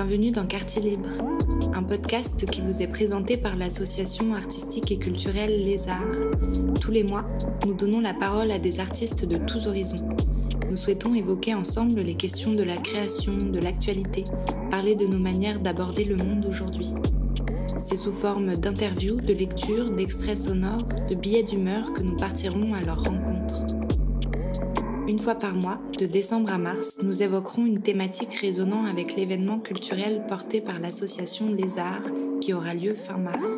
Bienvenue dans Quartier Libre, un podcast qui vous est présenté par l'association artistique et culturelle Les Arts. Tous les mois, nous donnons la parole à des artistes de tous horizons. Nous souhaitons évoquer ensemble les questions de la création, de l'actualité, parler de nos manières d'aborder le monde aujourd'hui. C'est sous forme d'interviews, de lectures, d'extraits sonores, de billets d'humeur que nous partirons à leur rencontre. Une fois par mois, de décembre à mars, nous évoquerons une thématique résonnant avec l'événement culturel porté par l'association Les Arts qui aura lieu fin mars.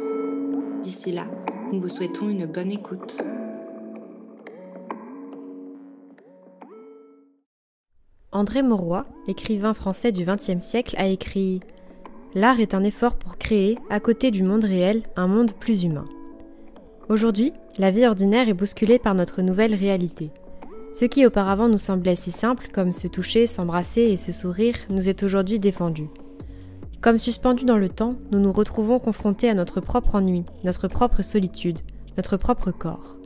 D'ici là, nous vous souhaitons une bonne écoute. André Mauroy, écrivain français du XXe siècle, a écrit L'art est un effort pour créer, à côté du monde réel, un monde plus humain. Aujourd'hui, la vie ordinaire est bousculée par notre nouvelle réalité. Ce qui auparavant nous semblait si simple, comme se toucher, s'embrasser et se sourire, nous est aujourd'hui défendu. Comme suspendus dans le temps, nous nous retrouvons confrontés à notre propre ennui, notre propre solitude, notre propre corps.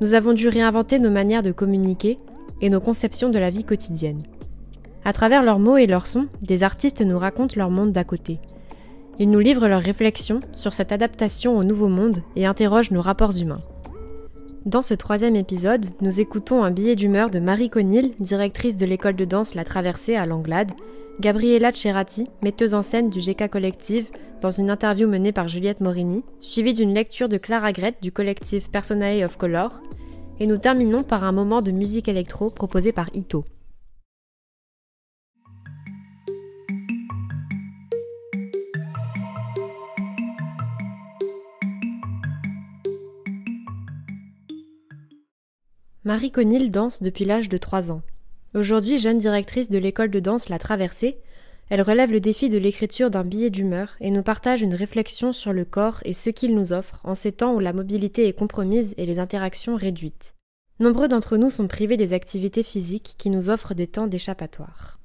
Nous avons dû réinventer nos manières de communiquer et nos conceptions de la vie quotidienne. À travers leurs mots et leurs sons, des artistes nous racontent leur monde d'à côté. Ils nous livrent leurs réflexions sur cette adaptation au nouveau monde et interrogent nos rapports humains. Dans ce troisième épisode, nous écoutons un billet d'humeur de Marie Conil, directrice de l'école de danse La Traversée à Langlade, Gabriella Cerati, metteuse en scène du GK Collective, dans une interview menée par Juliette Morini, suivie d'une lecture de Clara Grette du collectif Personae of Color, et nous terminons par un moment de musique électro proposé par Ito. Marie Conil danse depuis l'âge de 3 ans. Aujourd'hui jeune directrice de l'école de danse La Traversée, elle relève le défi de l'écriture d'un billet d'humeur et nous partage une réflexion sur le corps et ce qu'il nous offre en ces temps où la mobilité est compromise et les interactions réduites. Nombreux d'entre nous sont privés des activités physiques qui nous offrent des temps d'échappatoire.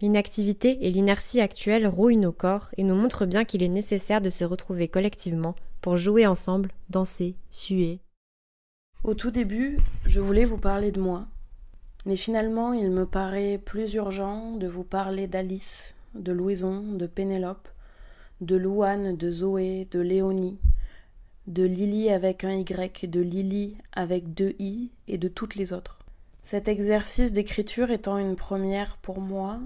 L'inactivité et l'inertie actuelle rouillent nos corps et nous montrent bien qu'il est nécessaire de se retrouver collectivement pour jouer ensemble, danser, suer, au tout début, je voulais vous parler de moi. Mais finalement, il me paraît plus urgent de vous parler d'Alice, de Louison, de Pénélope, de Louane, de Zoé, de Léonie, de Lily avec un Y, de Lily avec deux I et de toutes les autres. Cet exercice d'écriture étant une première pour moi,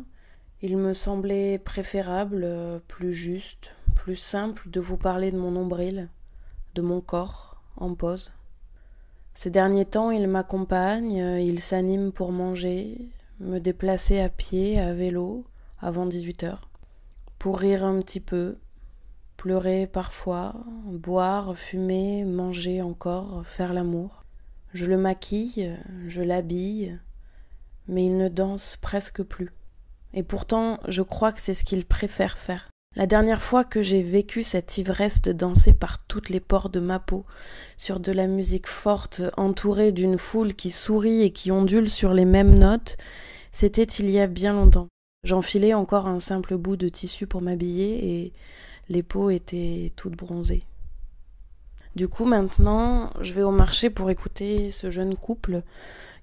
il me semblait préférable, plus juste, plus simple de vous parler de mon nombril, de mon corps en pause. Ces derniers temps, il m'accompagne, il s'anime pour manger, me déplacer à pied, à vélo, avant 18 heures, pour rire un petit peu, pleurer parfois, boire, fumer, manger encore, faire l'amour. Je le maquille, je l'habille, mais il ne danse presque plus. Et pourtant, je crois que c'est ce qu'il préfère faire. La dernière fois que j'ai vécu cette ivresse de danser par toutes les pores de ma peau, sur de la musique forte, entourée d'une foule qui sourit et qui ondule sur les mêmes notes, c'était il y a bien longtemps. J'enfilais encore un simple bout de tissu pour m'habiller et les peaux étaient toutes bronzées. Du coup, maintenant, je vais au marché pour écouter ce jeune couple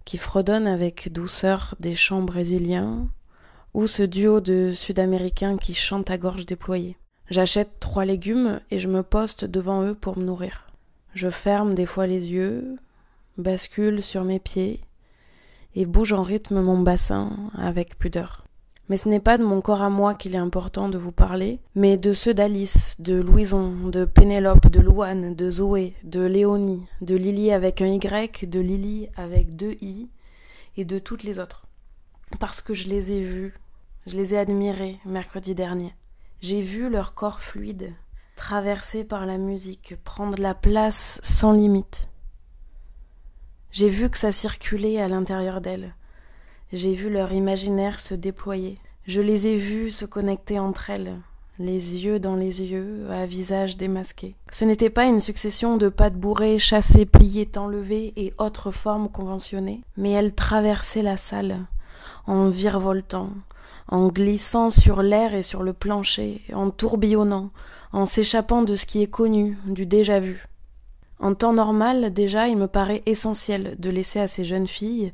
qui fredonne avec douceur des chants brésiliens, ou ce duo de Sud-Américains qui chantent à gorge déployée. J'achète trois légumes et je me poste devant eux pour me nourrir. Je ferme des fois les yeux, bascule sur mes pieds et bouge en rythme mon bassin avec pudeur. Mais ce n'est pas de mon corps à moi qu'il est important de vous parler, mais de ceux d'Alice, de Louison, de Pénélope, de Louane, de Zoé, de Léonie, de Lily avec un Y, de Lily avec deux I, et de toutes les autres. Parce que je les ai vus, je les ai admirés mercredi dernier. J'ai vu leur corps fluide, traversé par la musique, prendre la place sans limite. J'ai vu que ça circulait à l'intérieur d'elles. J'ai vu leur imaginaire se déployer. Je les ai vus se connecter entre elles, les yeux dans les yeux, à visage démasqué. Ce n'était pas une succession de pattes bourrées, chassées, pliées, enlevées et autres formes conventionnées, mais elles traversaient la salle, en virevoltant, en glissant sur l'air et sur le plancher, en tourbillonnant, en s'échappant de ce qui est connu, du déjà vu. En temps normal, déjà, il me paraît essentiel de laisser à ces jeunes filles,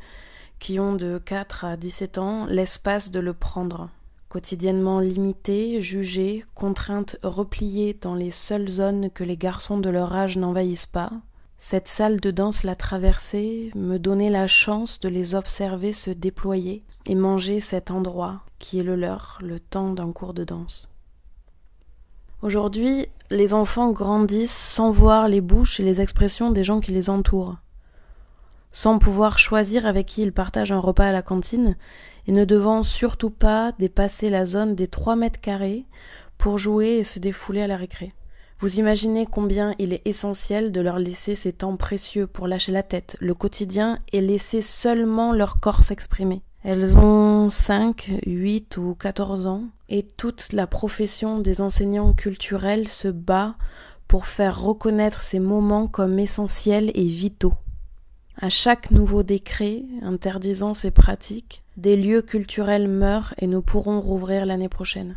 qui ont de 4 à 17 ans, l'espace de le prendre. quotidiennement limitées, jugées, contraintes, repliées dans les seules zones que les garçons de leur âge n'envahissent pas, cette salle de danse la traversée me donnait la chance de les observer se déployer et manger cet endroit qui est le leur, le temps d'un cours de danse. Aujourd'hui, les enfants grandissent sans voir les bouches et les expressions des gens qui les entourent. Sans pouvoir choisir avec qui ils partagent un repas à la cantine, et ne devant surtout pas dépasser la zone des trois mètres carrés pour jouer et se défouler à la récré. Vous imaginez combien il est essentiel de leur laisser ces temps précieux pour lâcher la tête, le quotidien, et laisser seulement leur corps s'exprimer. Elles ont 5, 8 ou 14 ans, et toute la profession des enseignants culturels se bat pour faire reconnaître ces moments comme essentiels et vitaux. À chaque nouveau décret interdisant ces pratiques, des lieux culturels meurent et ne pourront rouvrir l'année prochaine.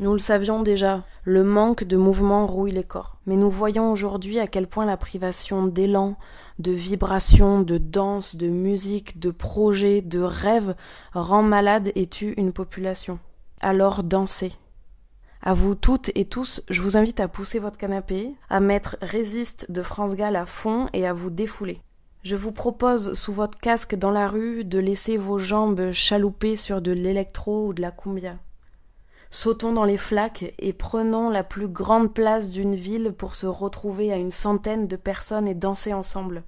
Nous le savions déjà, le manque de mouvement rouille les corps. Mais nous voyons aujourd'hui à quel point la privation d'élan, de vibration, de danse, de musique, de projets, de rêves rend malade et tue une population. Alors dansez. À vous toutes et tous, je vous invite à pousser votre canapé, à mettre Résiste de France Gall à fond et à vous défouler. Je vous propose, sous votre casque dans la rue, de laisser vos jambes chalouper sur de l'électro ou de la cumbia. Sautons dans les flaques et prenons la plus grande place d'une ville pour se retrouver à une centaine de personnes et danser ensemble.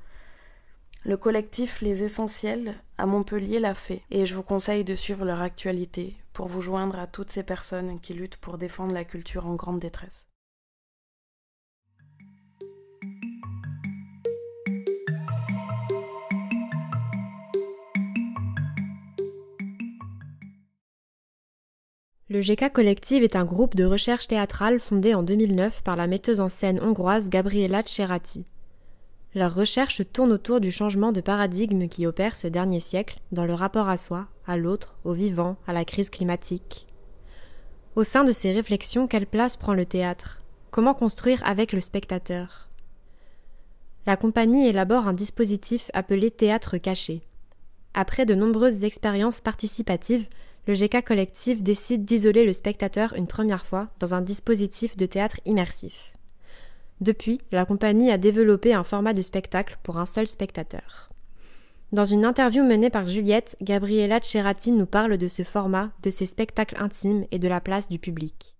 Le collectif Les Essentiels à Montpellier l'a fait et je vous conseille de suivre leur actualité pour vous joindre à toutes ces personnes qui luttent pour défendre la culture en grande détresse. Le GK Collective est un groupe de recherche théâtrale fondé en 2009 par la metteuse en scène hongroise Gabriela Cerati. Leurs recherches tournent autour du changement de paradigme qui opère ce dernier siècle dans le rapport à soi, à l'autre, au vivant, à la crise climatique. Au sein de ces réflexions, quelle place prend le théâtre? Comment construire avec le spectateur? La compagnie élabore un dispositif appelé théâtre caché. Après de nombreuses expériences participatives, le GK Collectif décide d'isoler le spectateur une première fois dans un dispositif de théâtre immersif. Depuis, la compagnie a développé un format de spectacle pour un seul spectateur. Dans une interview menée par Juliette, Gabriella Cerati nous parle de ce format, de ses spectacles intimes et de la place du public.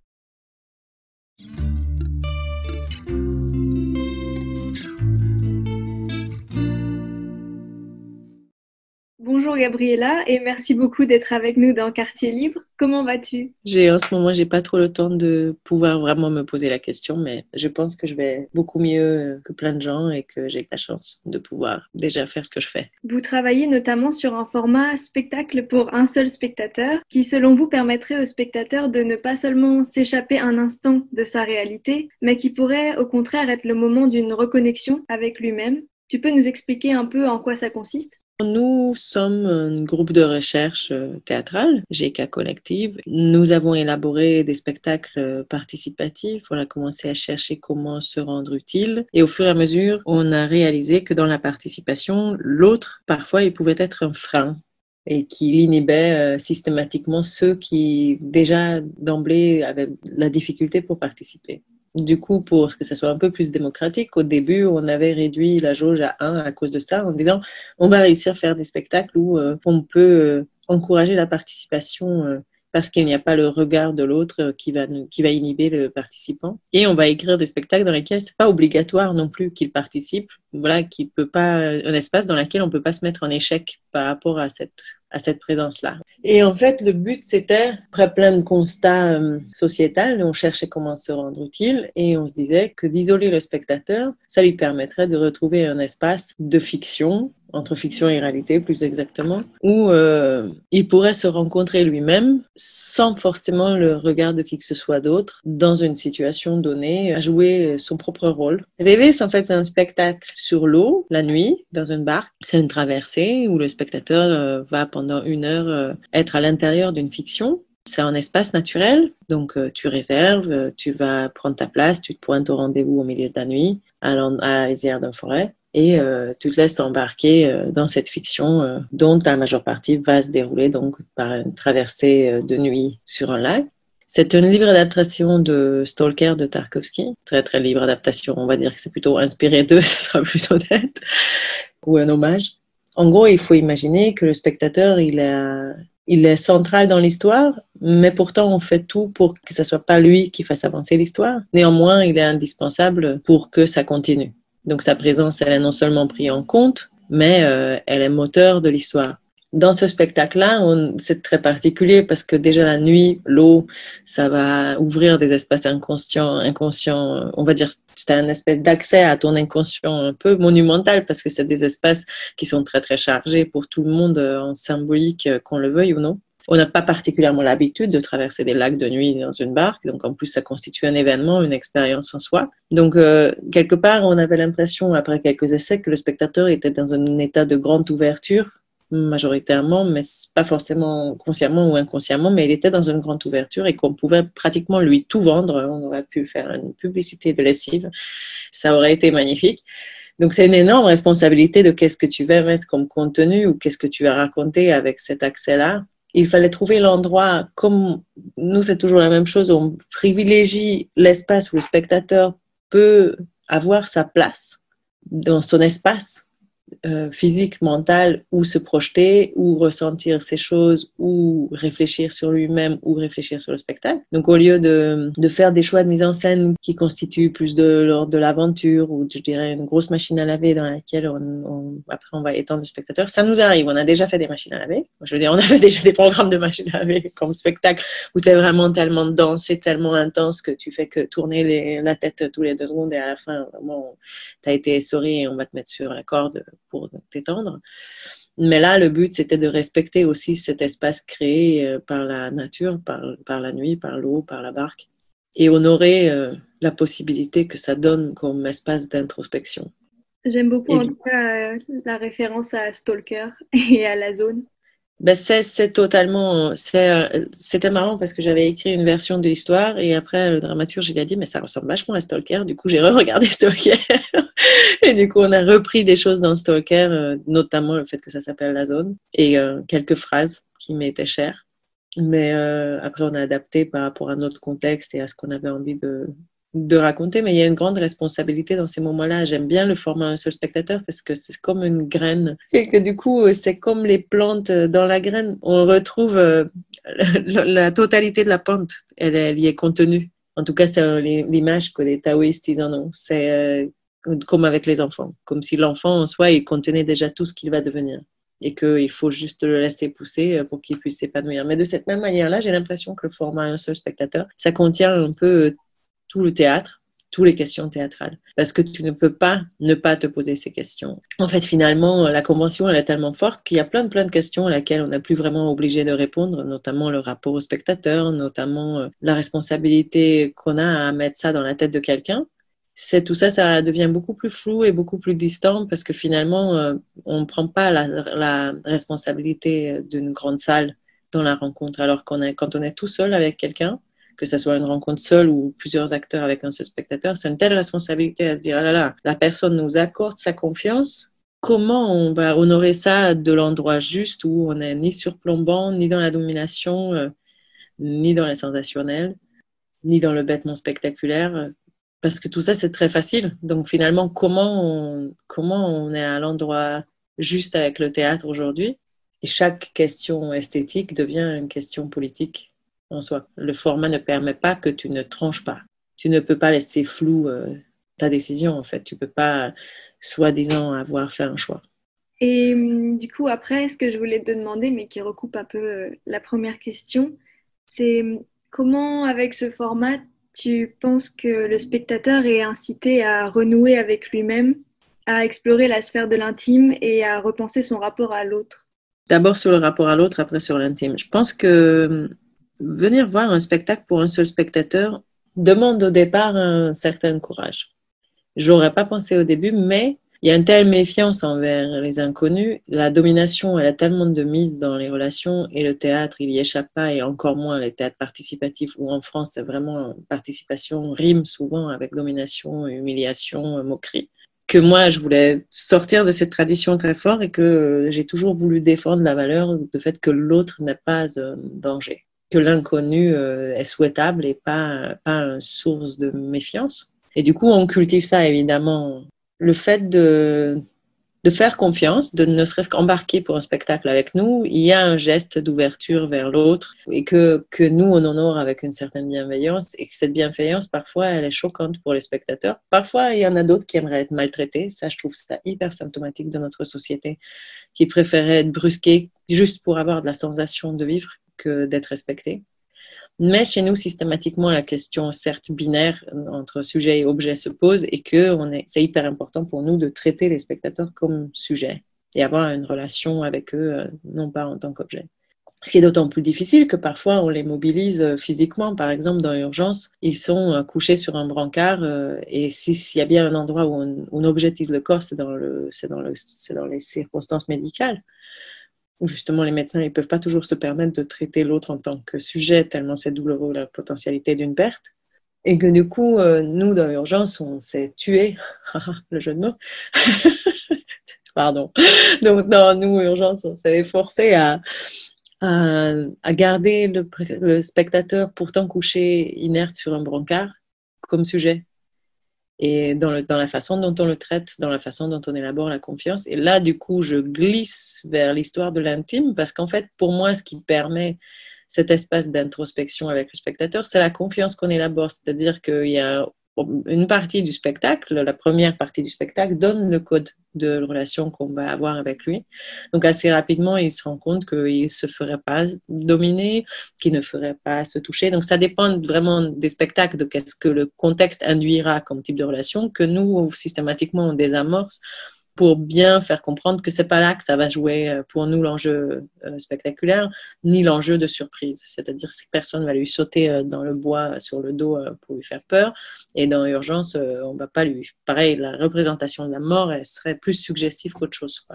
Bonjour Gabriella et merci beaucoup d'être avec nous dans Quartier Libre. Comment vas-tu? J'ai en ce moment, j'ai pas trop le temps de pouvoir vraiment me poser la question, mais je pense que je vais beaucoup mieux que plein de gens et que j'ai la chance de pouvoir déjà faire ce que je fais. Vous travaillez notamment sur un format spectacle pour un seul spectateur qui, selon vous, permettrait au spectateur de ne pas seulement s'échapper un instant de sa réalité, mais qui pourrait au contraire être le moment d'une reconnexion avec lui-même. Tu peux nous expliquer un peu en quoi ça consiste? Nous sommes un groupe de recherche euh, théâtrale, GK Collective. Nous avons élaboré des spectacles participatifs. On a commencé à chercher comment se rendre utile. Et au fur et à mesure, on a réalisé que dans la participation, l'autre, parfois, il pouvait être un frein et qui inhibait euh, systématiquement ceux qui déjà d'emblée avaient la difficulté pour participer. Du coup, pour que ça soit un peu plus démocratique, au début, on avait réduit la jauge à 1 à cause de ça, en disant on va réussir à faire des spectacles où euh, on peut euh, encourager la participation euh, parce qu'il n'y a pas le regard de l'autre qui va, qui va inhiber le participant. Et on va écrire des spectacles dans lesquels c'est pas obligatoire non plus qu'il participe, voilà, qui peut pas, un espace dans lequel on peut pas se mettre en échec par rapport à cette à cette présence-là. Et en fait, le but, c'était, après plein de constats euh, sociétals, on cherchait comment se rendre utile et on se disait que d'isoler le spectateur, ça lui permettrait de retrouver un espace de fiction, entre fiction et réalité plus exactement, où euh, il pourrait se rencontrer lui-même sans forcément le regard de qui que ce soit d'autre, dans une situation donnée, à jouer son propre rôle. Rêver, en fait, c'est un spectacle sur l'eau, la nuit, dans une barque. C'est une traversée où le spectateur euh, va pendant une heure euh, être à l'intérieur d'une fiction. C'est un espace naturel, donc tu réserves, tu vas prendre ta place, tu te pointes au rendez-vous au milieu de la nuit, à, lisière d'une forêt. Et tu te laisses embarquer dans cette fiction dont la majeure partie va se dérouler donc par une traversée de nuit sur un lac. C'est une libre adaptation de Stalker de Tarkovsky. Très, très libre adaptation. On va dire que c'est plutôt inspiré d'eux, ce sera plus honnête. Ou un hommage. En gros, il faut imaginer que le spectateur, il il est central dans l'histoire, mais pourtant, on fait tout pour que ce soit pas lui qui fasse avancer l'histoire. Néanmoins, il est indispensable pour que ça continue. Donc, sa présence, elle est non seulement prise en compte, mais euh, elle est moteur de l'histoire dans ce spectacle-là, c'est très particulier parce que déjà la nuit, l'eau, ça va ouvrir des espaces inconscients, inconscients. On va dire, c'est un espèce d'accès à ton inconscient un peu monumental parce que c'est des espaces qui sont très très chargés pour tout le monde euh, en symbolique, euh, qu'on le veuille ou non. On n'a pas particulièrement l'habitude de traverser des lacs de nuit dans une barque, donc en plus ça constitue un événement, une expérience en soi. Donc euh, quelque part, on avait l'impression après quelques essais que le spectateur était dans un état de grande ouverture majoritairement, mais pas forcément consciemment ou inconsciemment, mais il était dans une grande ouverture et qu'on pouvait pratiquement lui tout vendre. On aurait pu faire une publicité de lessive, ça aurait été magnifique. Donc c'est une énorme responsabilité de qu'est-ce que tu vas mettre comme contenu ou qu'est-ce que tu vas raconter avec cet accès-là. Il fallait trouver l'endroit, comme nous c'est toujours la même chose, on privilégie l'espace où le spectateur peut avoir sa place dans son espace euh, physique, mental, ou se projeter, ou ressentir ces choses, ou réfléchir sur lui-même, ou réfléchir sur le spectacle. Donc au lieu de, de, faire des choix de mise en scène qui constituent plus de l'ordre de l'aventure, ou je dirais une grosse machine à laver dans laquelle on, après on va étendre le spectateur, ça nous arrive. On a déjà fait des machines à laver. Je veux dire, on avait déjà des programmes de machines à laver comme spectacle où c'est vraiment tellement dense, tellement intense que tu fais que tourner la tête tous les deux secondes et à la fin, vraiment, tu as été essoré et on va te mettre sur la corde pour t'étendre. Mais là, le but, c'était de respecter aussi cet espace créé euh, par la nature, par, par la nuit, par l'eau, par la barque, et honorer euh, la possibilité que ça donne comme espace d'introspection. J'aime beaucoup en tout cas euh, la référence à Stalker et à la zone. Ben c'est totalement. C'était marrant parce que j'avais écrit une version de l'histoire et après le dramaturge il a dit mais ça ressemble vachement à Stalker. Du coup j'ai re-regardé Stalker et du coup on a repris des choses dans Stalker, euh, notamment le fait que ça s'appelle la zone et euh, quelques phrases qui m'étaient chères. Mais euh, après on a adapté par rapport à notre contexte et à ce qu'on avait envie de, de raconter, mais il y a une grande responsabilité dans ces moments-là. J'aime bien le format un seul spectateur parce que c'est comme une graine et que du coup, c'est comme les plantes dans la graine. On retrouve euh, la, totalité de la plante, elle, y est contenue. En tout cas, c'est l'image que les taoïstes ils en ont. C'est euh, comme avec les enfants, comme si l'enfant en soi, il contenait déjà tout ce qu'il va devenir et qu'il faut juste le laisser pousser pour qu'il puisse s'épanouir. Mais de cette même manière-là, j'ai l'impression que le format un seul spectateur, ça contient un peu tout le théâtre, toutes les questions théâtrales. Parce que tu ne peux pas ne pas te poser ces questions. En fait, finalement, la convention, elle est tellement forte qu'il y a plein de, plein de questions à laquelle on n'est plus vraiment obligé de répondre, notamment le rapport au spectateur, notamment euh, la responsabilité qu'on a à mettre ça dans la tête de quelqu'un. C'est tout ça, ça devient beaucoup plus flou et beaucoup plus distant parce que finalement, euh, on ne prend pas la, la responsabilité d'une grande salle dans la rencontre. Alors qu'on quand on est tout seul avec quelqu'un, que ce soit une rencontre seule ou plusieurs acteurs avec un seul spectateur, c'est une telle responsabilité à se dire, ah là là, la personne nous accorde sa confiance, comment on va honorer ça de l'endroit juste où on n'est ni surplombant, ni dans la domination, euh, ni dans le sensationnel, ni dans le bêtement spectaculaire? Parce que tout ça, c'est très facile. Donc finalement, comment comment on est à l'endroit juste avec le théâtre aujourd'hui? Et chaque question esthétique devient une question politique en soi. Le format ne permet pas que tu ne tranches pas. Tu ne peux pas laisser flou euh, ta décision, en fait. Tu ne peux pas, soi-disant, avoir fait un choix. Et hum, du coup, après, ce que je voulais te demander, mais qui recoupe un peu euh, la première question, c'est hum, comment, avec ce format, tu penses que le spectateur est incité à renouer avec lui-même, à explorer la sphère de l'intime et à repenser son rapport à l'autre? D'abord sur le rapport à l'autre, après sur l'intime. Je pense que hum, venir voir un spectacle pour un seul spectateur demande au départ un certain courage. J'aurais pas pensé au début, mais il y a une telle méfiance envers les inconnus. La domination, elle a tellement de mise dans les relations et le théâtre, il y échappe pas et encore moins les théâtres participatifs où en France, c'est vraiment participation rime souvent avec domination, humiliation, moquerie. que moi, je voulais sortir de cette tradition très fort et que j'ai toujours voulu défendre la valeur du fait que l'autre n'est pas un danger, que l'inconnu euh, est souhaitable et pas, pas une source de méfiance. Et du coup, on cultive ça évidemment. Le fait de, de faire confiance, de ne serait-ce qu'embarquer pour un spectacle avec nous, il y a un geste d'ouverture vers l'autre et que, que nous, on honore avec une certaine bienveillance et que cette bienveillance, parfois, elle est choquante pour les spectateurs. Parfois, il y en a d'autres qui aimeraient être maltraités. Ça, je trouve ça hyper symptomatique de notre société, qui préférait être brusqués juste pour avoir de la sensation de vivre que d'être respecté. Mais chez nous, systématiquement, la question, certes binaire entre sujet et objet se pose et que c'est hyper important pour nous de traiter les spectateurs comme sujet et avoir une relation avec eux, euh, non pas en tant qu'objet. Ce qui est d'autant plus difficile que parfois on les mobilise euh, physiquement. Par exemple, dans l'urgence, ils sont euh, couchés sur un brancard et s'il y a bien un endroit où on, objectise le corps, c'est dans les circonstances médicales où justement les médecins ne peuvent pas toujours se permettre de traiter l'autre en tant que sujet, tellement c'est douloureux la potentialité d'une perte. Et que du coup, euh, nous, dans l'urgence, on s'est tué, le jeu de mots. Pardon. Donc, dans nous, urgence, on s'est forcé à, à, garder le, le, spectateur pourtant couché inerte sur un brancard comme sujet et dans, le, dans la façon dont on le traite, dans la façon dont on élabore la confiance. Et là, du coup, je glisse vers l'histoire de l'intime parce qu'en fait, pour moi, ce qui permet cet espace d'introspection avec le spectateur, c'est la confiance qu'on élabore. C'est-à-dire qu'il y a une partie du spectacle, la première partie du spectacle, donne le code de relation qu'on va avoir avec lui. Donc assez rapidement, il se rend compte qu'il ne se ferait pas dominer, qu'il ne ferait pas se toucher. Donc ça dépend vraiment des spectacles, de qu'est-ce que le contexte induira comme type de relation, que nous, systématiquement, on désamorce pour bien faire comprendre que c'est pas là que ça va jouer euh, pour nous l'enjeu euh, spectaculaire, ni l'enjeu de surprise. C'est-à-dire que personne va lui sauter euh, dans le bois sur le dos pour lui faire peur. Et dans l'urgence, on va pas lui. Pareil, la représentation de la mort, elle serait plus suggestive qu'autre chose.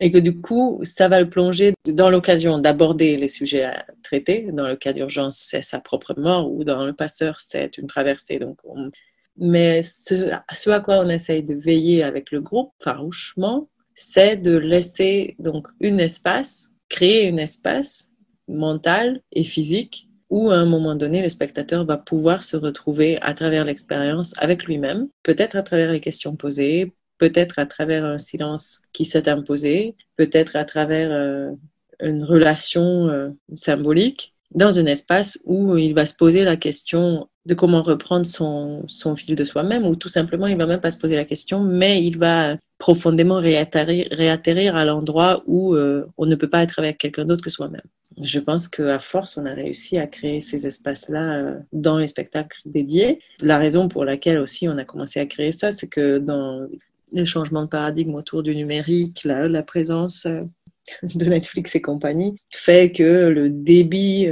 Et que du coup, ça va le plonger dans l'occasion d'aborder les sujets à traiter. Dans le cas d'urgence, c'est sa propre mort, ou dans le passeur, c'est une traversée. Donc, on, mais ce, à quoi on essaye de veiller avec le groupe, farouchement, c'est de laisser donc un espace, créer un espace mental et physique où à un moment donné, le spectateur va pouvoir se retrouver à travers l'expérience avec lui-même, peut-être à travers les questions posées, peut-être à travers un silence qui s'est imposé, peut-être à travers euh, une relation euh, symbolique, dans un espace où il va se poser la question de comment reprendre son, fil de soi-même, ou tout simplement, il va même pas se poser la question, mais il va profondément réatterrir, réatterrir à l'endroit où euh, on ne peut pas être avec quelqu'un d'autre que soi-même. Je pense qu'à force, on a réussi à créer ces espaces-là euh, dans les spectacles dédiés. La raison pour laquelle aussi on a commencé à créer ça, c'est que dans les changements de paradigme autour du numérique, la, présence euh, de Netflix et compagnie, fait que le débit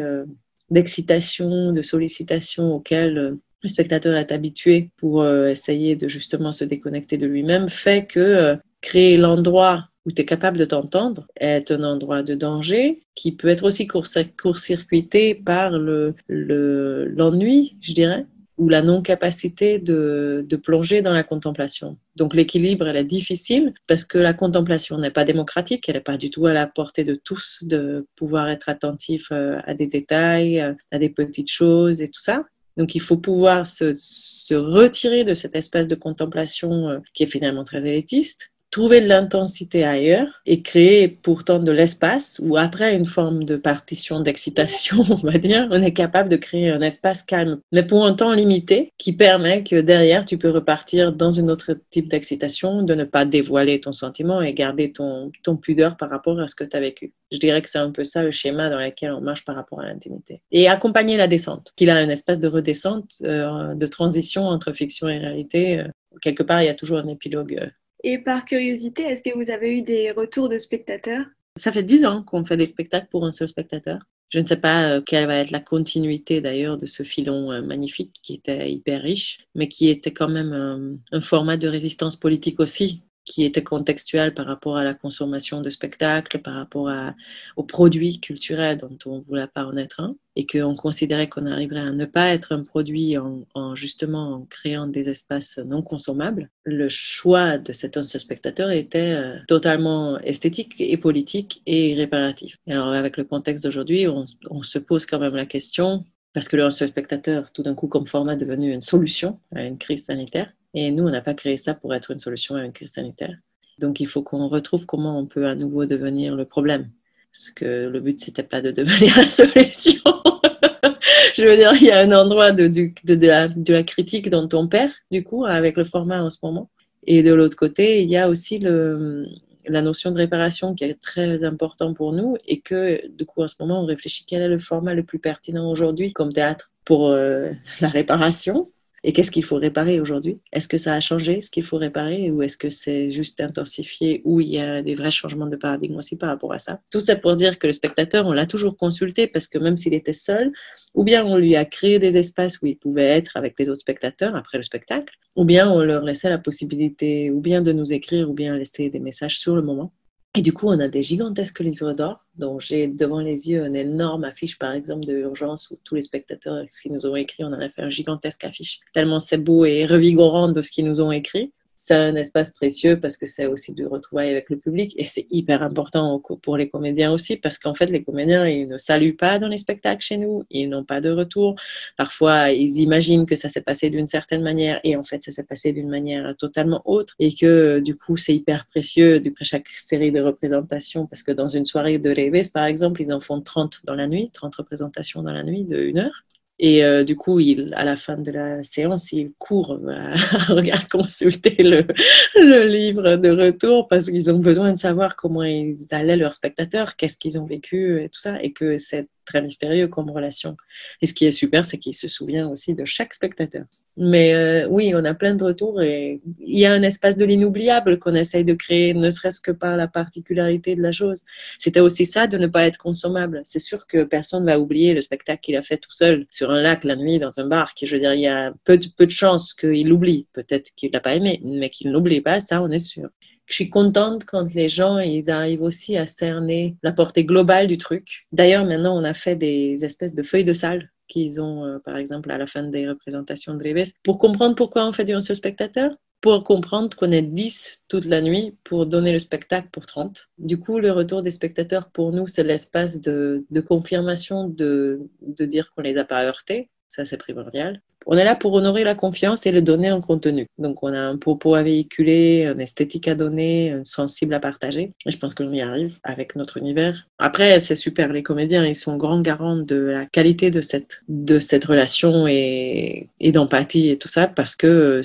d'excitation, de sollicitation auquel euh, le spectateur est habitué pour euh, essayer de justement se déconnecter de lui-même, fait que créer l'endroit où tu es capable de t'entendre est un endroit de danger qui peut être aussi court-circuité par l'ennui, le, je dirais, ou la non-capacité de, de, plonger dans la contemplation. Donc l'équilibre, elle est difficile parce que la contemplation n'est pas démocratique, elle n'est pas du tout à la portée de tous de pouvoir être attentif euh, à des détails, euh, à des petites choses et tout ça. Donc il faut pouvoir se, se retirer de cet espace de contemplation euh, qui est finalement très élitiste trouver de l'intensité ailleurs et créer pourtant de l'espace où après une forme de partition d'excitation, on va dire, on est capable de créer un espace calme, mais pour un temps limité qui permet que derrière tu peux repartir dans un autre type d'excitation, de ne pas dévoiler ton sentiment et garder ton, ton pudeur par rapport à ce que tu as vécu. Je dirais que c'est un peu ça le schéma dans lequel on marche par rapport à l'intimité. Et accompagner la descente, qu'il a un espace de redescente, euh, de transition entre fiction et réalité. Euh, quelque part, il y a toujours un épilogue euh, et par curiosité, est-ce que vous avez eu des retours de spectateurs? Ça fait dix ans qu'on fait des spectacles pour un seul spectateur. Je ne sais pas euh, quelle va être la continuité d'ailleurs de ce filon euh, magnifique qui était hyper riche, mais qui était quand même un, format de résistance politique aussi. Qui était contextuel par rapport à la consommation de spectacles, par rapport aux produits culturels dont on ne voulait pas en être un, et qu'on considérait qu'on arriverait à ne pas être un produit en, justement en créant des espaces non consommables. Le choix de cet seul spectateur était euh, totalement esthétique et politique et réparatif. alors avec le contexte d'aujourd'hui, on, se pose quand même la question parce que le spectateur, tout d'un coup, comme format, est devenu une solution à une crise sanitaire. Et nous, on n'a pas créé ça pour être une solution à une crise sanitaire. Donc, il faut qu'on retrouve comment on peut à nouveau devenir le problème. Parce que le but, c'était pas de devenir la solution. Je veux dire, il y a un endroit de, de, la, critique dont on perd, du coup, avec le format en ce moment. Et de l'autre côté, il y a aussi la notion de réparation qui est très important pour nous et que, du coup, en ce moment, on réfléchit quel est le format le plus pertinent aujourd'hui comme théâtre pour euh, la réparation et qu'est-ce qu'il faut réparer aujourd'hui? Est-ce que ça a changé ce qu'il faut réparer? Ou est-ce que c'est juste intensifié? Ou il y a des vrais changements de paradigme aussi par rapport à ça? Tout ça pour dire que le spectateur, on l'a toujours consulté parce que même s'il était seul, ou bien on lui a créé des espaces où il pouvait être avec les autres spectateurs après le spectacle, ou bien on leur laissait la possibilité ou bien de nous écrire ou bien laisser des messages sur le moment. Et du coup, on a des gigantesques livres d'or. Donc, j'ai devant les yeux une énorme affiche, par exemple, de Urgence, où tous les spectateurs, ce qu'ils nous ont écrit, on en a fait un gigantesque affiche. Tellement c'est beau et revigorant de ce qu'ils nous ont écrit c'est un espace précieux parce que c'est aussi de retrouvailles avec le public et c'est hyper important pour les comédiens aussi parce qu'en fait les comédiens ils ne saluent pas dans les spectacles chez nous, ils n'ont pas de retour. Parfois ils imaginent que ça s'est passé d'une certaine manière et en fait ça s'est passé d'une manière totalement autre et que du coup c'est hyper précieux du chaque série de représentations parce que dans une soirée de Reves par exemple ils en font 30 dans la nuit, 30 représentations dans la nuit de une heure et euh, du coup, il, à la fin de la séance, il court à consulter le, le, livre de retour parce qu'ils ont besoin de savoir comment ils allaient leurs spectateurs, qu'est-ce qu'ils ont vécu et tout ça, et que c'est très mystérieux comme relation. Et ce qui est super, c'est qu'il se souvient aussi de chaque spectateur. Mais euh, oui, on a plein de retours et il y a un espace de l'inoubliable qu'on essaye de créer, ne serait-ce que par la particularité de la chose. C'était aussi ça de ne pas être consommable. C'est sûr que personne ne va oublier le spectacle qu'il a fait tout seul sur un lac la nuit dans un bar. Qui, je veux dire, il y a peu de, peu de chances qu'il l'oublie. Peut-être qu'il l'a pas aimé, mais qu'il n'oublie pas, ça, on est sûr je suis contente quand les gens ils arrivent aussi à cerner la portée globale du truc. D'ailleurs, maintenant, on a fait des espèces de feuilles de salle qu'ils ont, euh, par exemple, à la fin des représentations de Reves, pour comprendre pourquoi on fait du seul spectateur, pour comprendre qu'on est 10 toute la nuit pour donner le spectacle pour 30. Du coup, le retour des spectateurs, pour nous, c'est l'espace de, confirmation de, de dire qu'on les a pas heurtés. Ça, c'est primordial on est là pour honorer la confiance et le donner en contenu. Donc, on a un propos à véhiculer, une esthétique à donner, une sensible à partager. Et je pense qu'on y arrive avec notre univers. Après, c'est super. Les comédiens, ils sont grands garants de la qualité de cette, de cette relation et, et d'empathie et tout ça parce que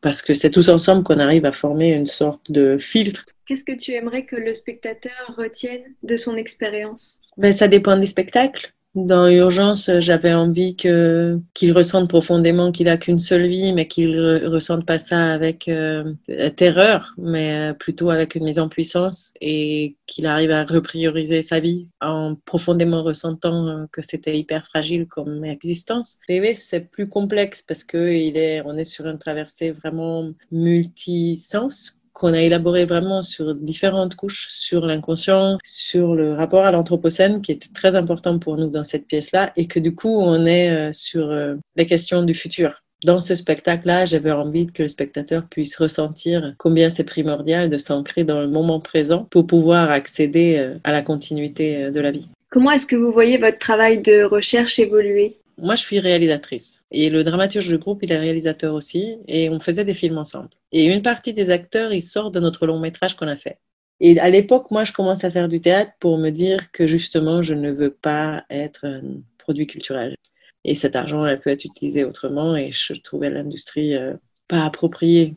parce que c'est tous ensemble qu'on arrive à former une sorte de filtre. Qu'est-ce que tu aimerais que le spectateur retienne de son expérience? Ben, Ça dépend des spectacles. Dans Urgence, j'avais envie que, qu'il ressente profondément qu'il a qu'une seule vie, mais qu'il ressente pas ça avec euh, terreur, mais euh, plutôt avec une mise en puissance et qu'il arrive à reprioriser sa vie en profondément ressentant euh, que c'était hyper fragile comme existence. Rêver, c'est plus complexe parce que il est, on est sur une traversée vraiment multisens qu'on a élaboré vraiment sur différentes couches, sur l'inconscient, sur le rapport à l'anthropocène, qui était très important pour nous dans cette pièce-là, et que du coup, on est euh, sur euh, les questions du futur. Dans ce spectacle-là, j'avais envie que le spectateur puisse ressentir combien c'est primordial de s'ancrer dans le moment présent pour pouvoir accéder euh, à la continuité de la vie. Comment est-ce que vous voyez votre travail de recherche évoluer? Moi, je suis réalisatrice. Et le dramaturge du groupe, il est réalisateur aussi. Et on faisait des films ensemble. Et une partie des acteurs, ils sortent de notre long métrage qu'on a fait. Et à l'époque, moi, je commence à faire du théâtre pour me dire que justement, je ne veux pas être un produit culturel. Et cet argent, elle peut être utilisé autrement. Et je trouvais l'industrie euh, pas appropriée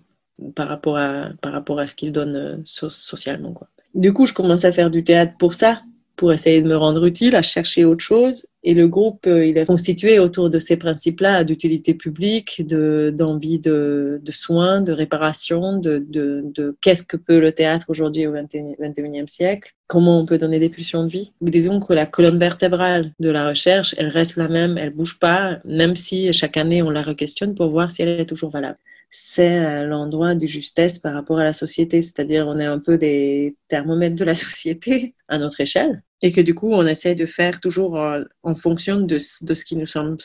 par rapport à, par rapport à ce qu'il donne euh, socialement. Du coup, je commence à faire du théâtre pour ça, pour essayer de me rendre utile, à chercher autre chose. Et le groupe, euh, il est constitué autour de ces principes-là, d'utilité publique, d'envie de, soins, de réparation, de qu'est-ce que peut le théâtre aujourd'hui au XXIe siècle, comment on peut donner des pulsions de vie. Disons que la colonne vertébrale de la recherche, elle reste la même, elle bouge pas, même si chaque année on la re-questionne pour voir si elle est toujours valable. C'est euh, l'endroit de justesse par rapport à la société. C'est-à-dire, on est un peu des thermomètres de la société à notre échelle. Et que du coup, on essaie de faire toujours euh, en fonction de, de ce qui nous semble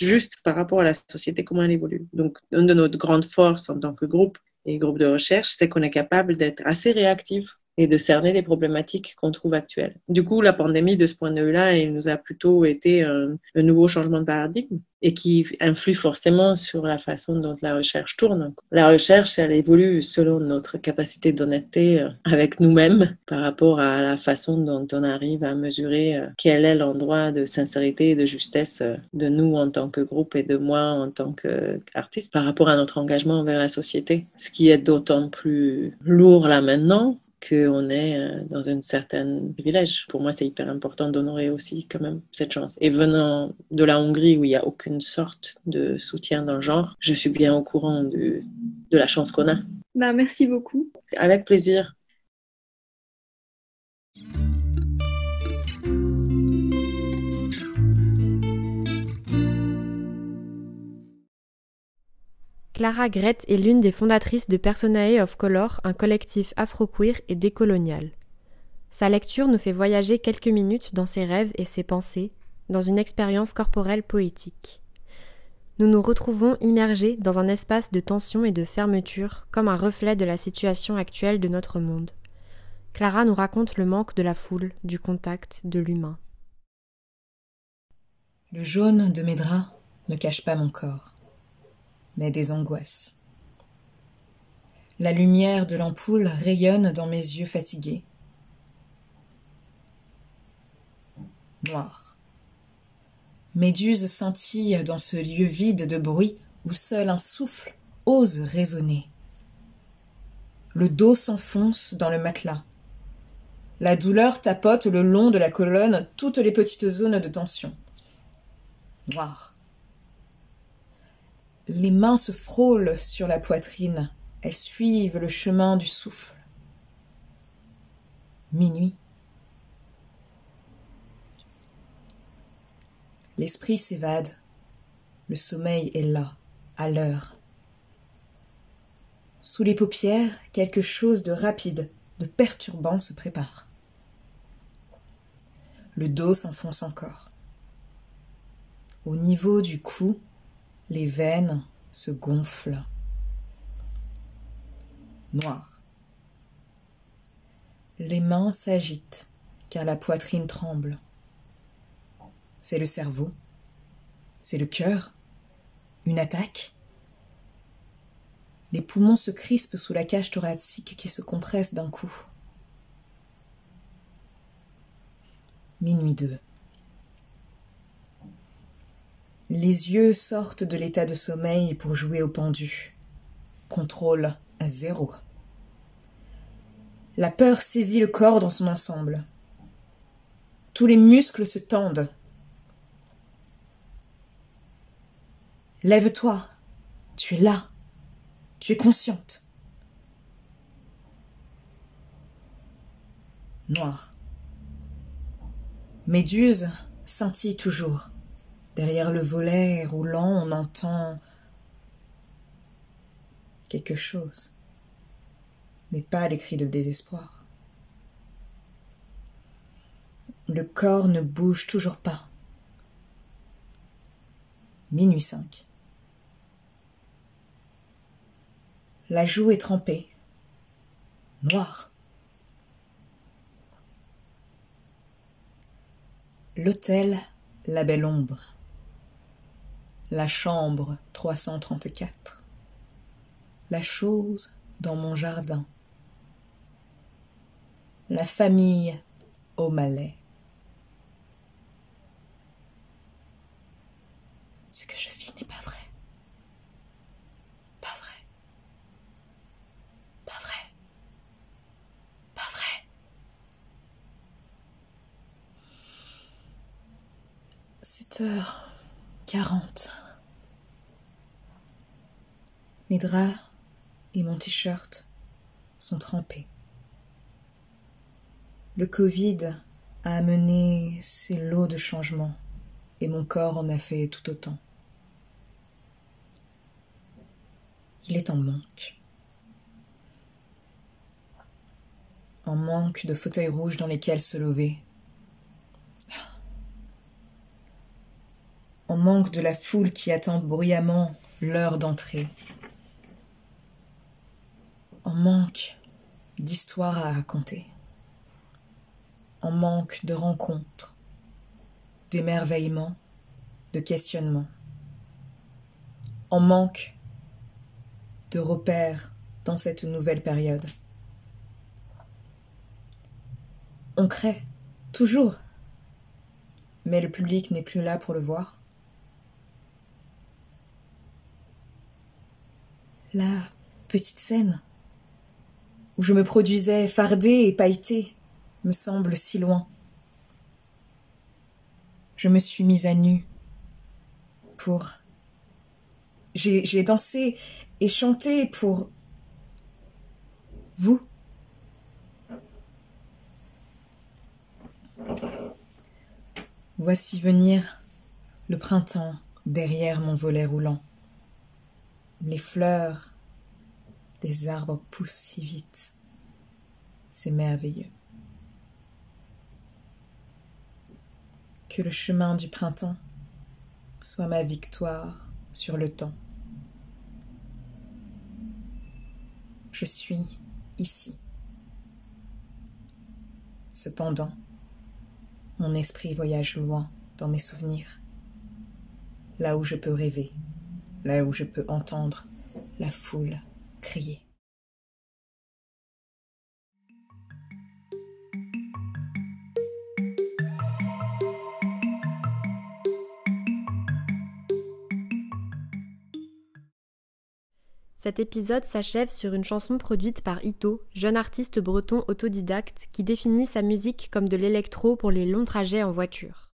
juste par rapport à la société, comment elle évolue. Donc, une de nos grandes forces en tant que groupe et groupe de recherche, c'est qu'on est capable d'être assez réactif et de cerner les problématiques qu'on trouve actuelles. Du coup, la pandémie, de ce point de vue-là, il nous a plutôt été un, un, nouveau changement de paradigme et qui influe forcément sur la façon dont la recherche tourne. La recherche, elle évolue selon notre capacité d'honnêteté euh, avec nous-mêmes par rapport à la façon dont on arrive à mesurer euh, quel est l'endroit de sincérité et de justesse euh, de nous en tant que groupe et de moi en tant qu'artiste par rapport à notre engagement envers la société. Ce qui est d'autant plus lourd là maintenant qu'on est euh, dans un certain privilège. Pour moi, c'est hyper important d'honorer aussi quand même cette chance. Et venant de la Hongrie où il n'y a aucune sorte de soutien d'un genre, je suis bien au courant de, de la chance qu'on a. Bah, merci beaucoup. Avec plaisir. Clara Grett est l'une des fondatrices de Personae of Color, un collectif afro-queer et décolonial. Sa lecture nous fait voyager quelques minutes dans ses rêves et ses pensées, dans une expérience corporelle poétique. Nous nous retrouvons immergés dans un espace de tension et de fermeture, comme un reflet de la situation actuelle de notre monde. Clara nous raconte le manque de la foule, du contact, de l'humain. Le jaune de mes draps ne cache pas mon corps mais des angoisses. La lumière de l'ampoule rayonne dans mes yeux fatigués. Noir. Méduse scintille dans ce lieu vide de bruit où seul un souffle ose résonner. Le dos s'enfonce dans le matelas. La douleur tapote le long de la colonne toutes les petites zones de tension. Noir. Les mains se frôlent sur la poitrine, elles suivent le chemin du souffle. Minuit. L'esprit s'évade, le sommeil est là, à l'heure. Sous les paupières, quelque chose de rapide, de perturbant se prépare. Le dos s'enfonce encore. Au niveau du cou, les veines se gonflent. Noir. Les mains s'agitent car la poitrine tremble. C'est le cerveau. C'est le cœur. Une attaque. Les poumons se crispent sous la cage thoracique qui se compresse d'un coup. Minuit 2. Les yeux sortent de l'état de sommeil pour jouer au pendu. Contrôle à zéro. La peur saisit le corps dans son ensemble. Tous les muscles se tendent. Lève-toi. Tu es là. Tu es consciente. Noir. Méduse scintille toujours. Derrière le volet roulant, on entend quelque chose, mais pas les cris de désespoir. Le corps ne bouge toujours pas. Minuit 5. La joue est trempée, noire. L'hôtel, la belle ombre la chambre 334. La chose dans mon jardin. La famille au malais. Ce que je vis n'est pas vrai. Pas vrai. Pas vrai. Pas vrai. Sept heures quarante. Mes draps et mon t-shirt sont trempés. Le Covid a amené ses lots de changements et mon corps en a fait tout autant. il est en manque. En manque de fauteuils rouges dans lesquels se lever. En manque de la foule qui attend bruyamment l'heure d'entrée. En manque d'histoires à raconter. En manque de rencontres, d'émerveillement, de questionnements. En manque de repères dans cette nouvelle période. On crée, toujours, mais le public n'est plus là pour le voir. La petite scène où je me produisais fardée et pailletée me semble si loin. Je me suis mise à nu pour... J'ai dansé et chanté pour vous. Voici venir le printemps derrière mon volet roulant. Les fleurs des arbres poussent si vite. C'est merveilleux. Que le chemin du printemps soit ma victoire sur le temps. Je suis ici. Cependant, mon esprit voyage loin dans mes souvenirs, là où je peux rêver, là où je peux entendre la foule crier. Cet épisode s'achève sur une chanson produite par Ito, jeune artiste breton autodidacte qui définit sa musique comme de l'électro pour les longs trajets en voiture.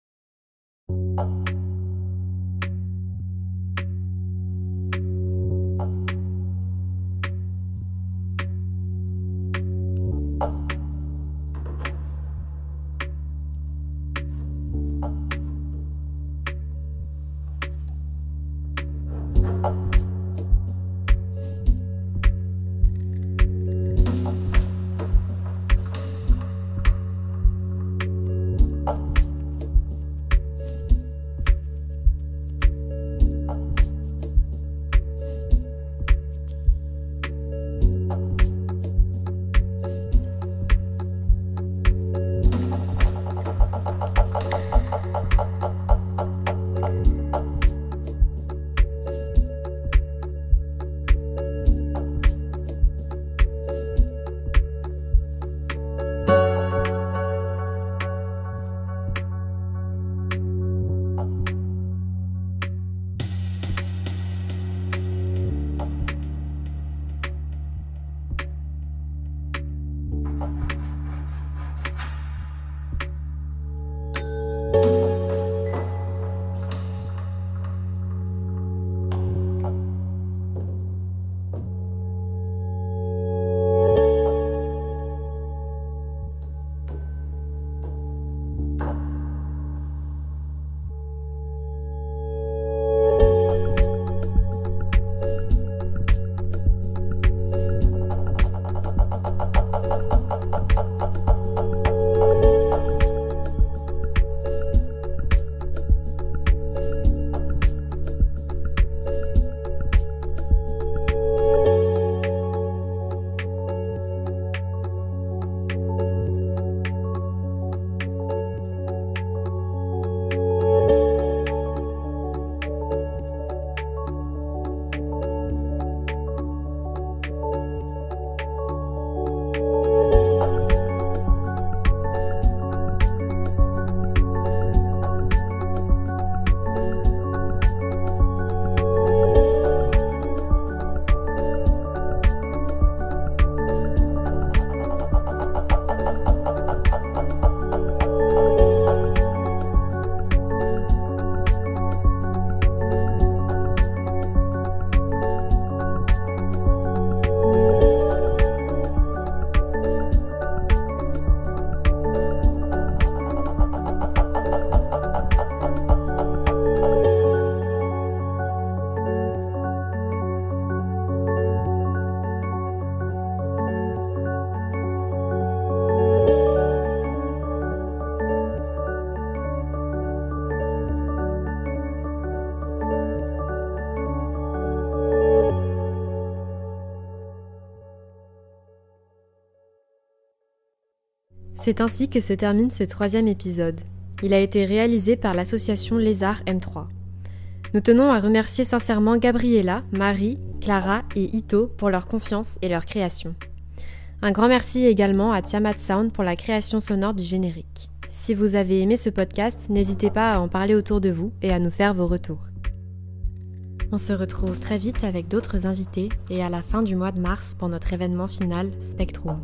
C'est ainsi que se termine ce troisième épisode. Il a été réalisé par l'association Lézard M3. Nous tenons à remercier sincèrement Gabriella, Marie, Clara et Ito pour leur confiance et leur création. Un grand merci également à Tiamat Sound pour la création sonore du générique. Si vous avez aimé ce podcast, n'hésitez pas à en parler autour de vous et à nous faire vos retours. On se retrouve très vite avec d'autres invités et à la fin du mois de mars pour notre événement final Spectrum.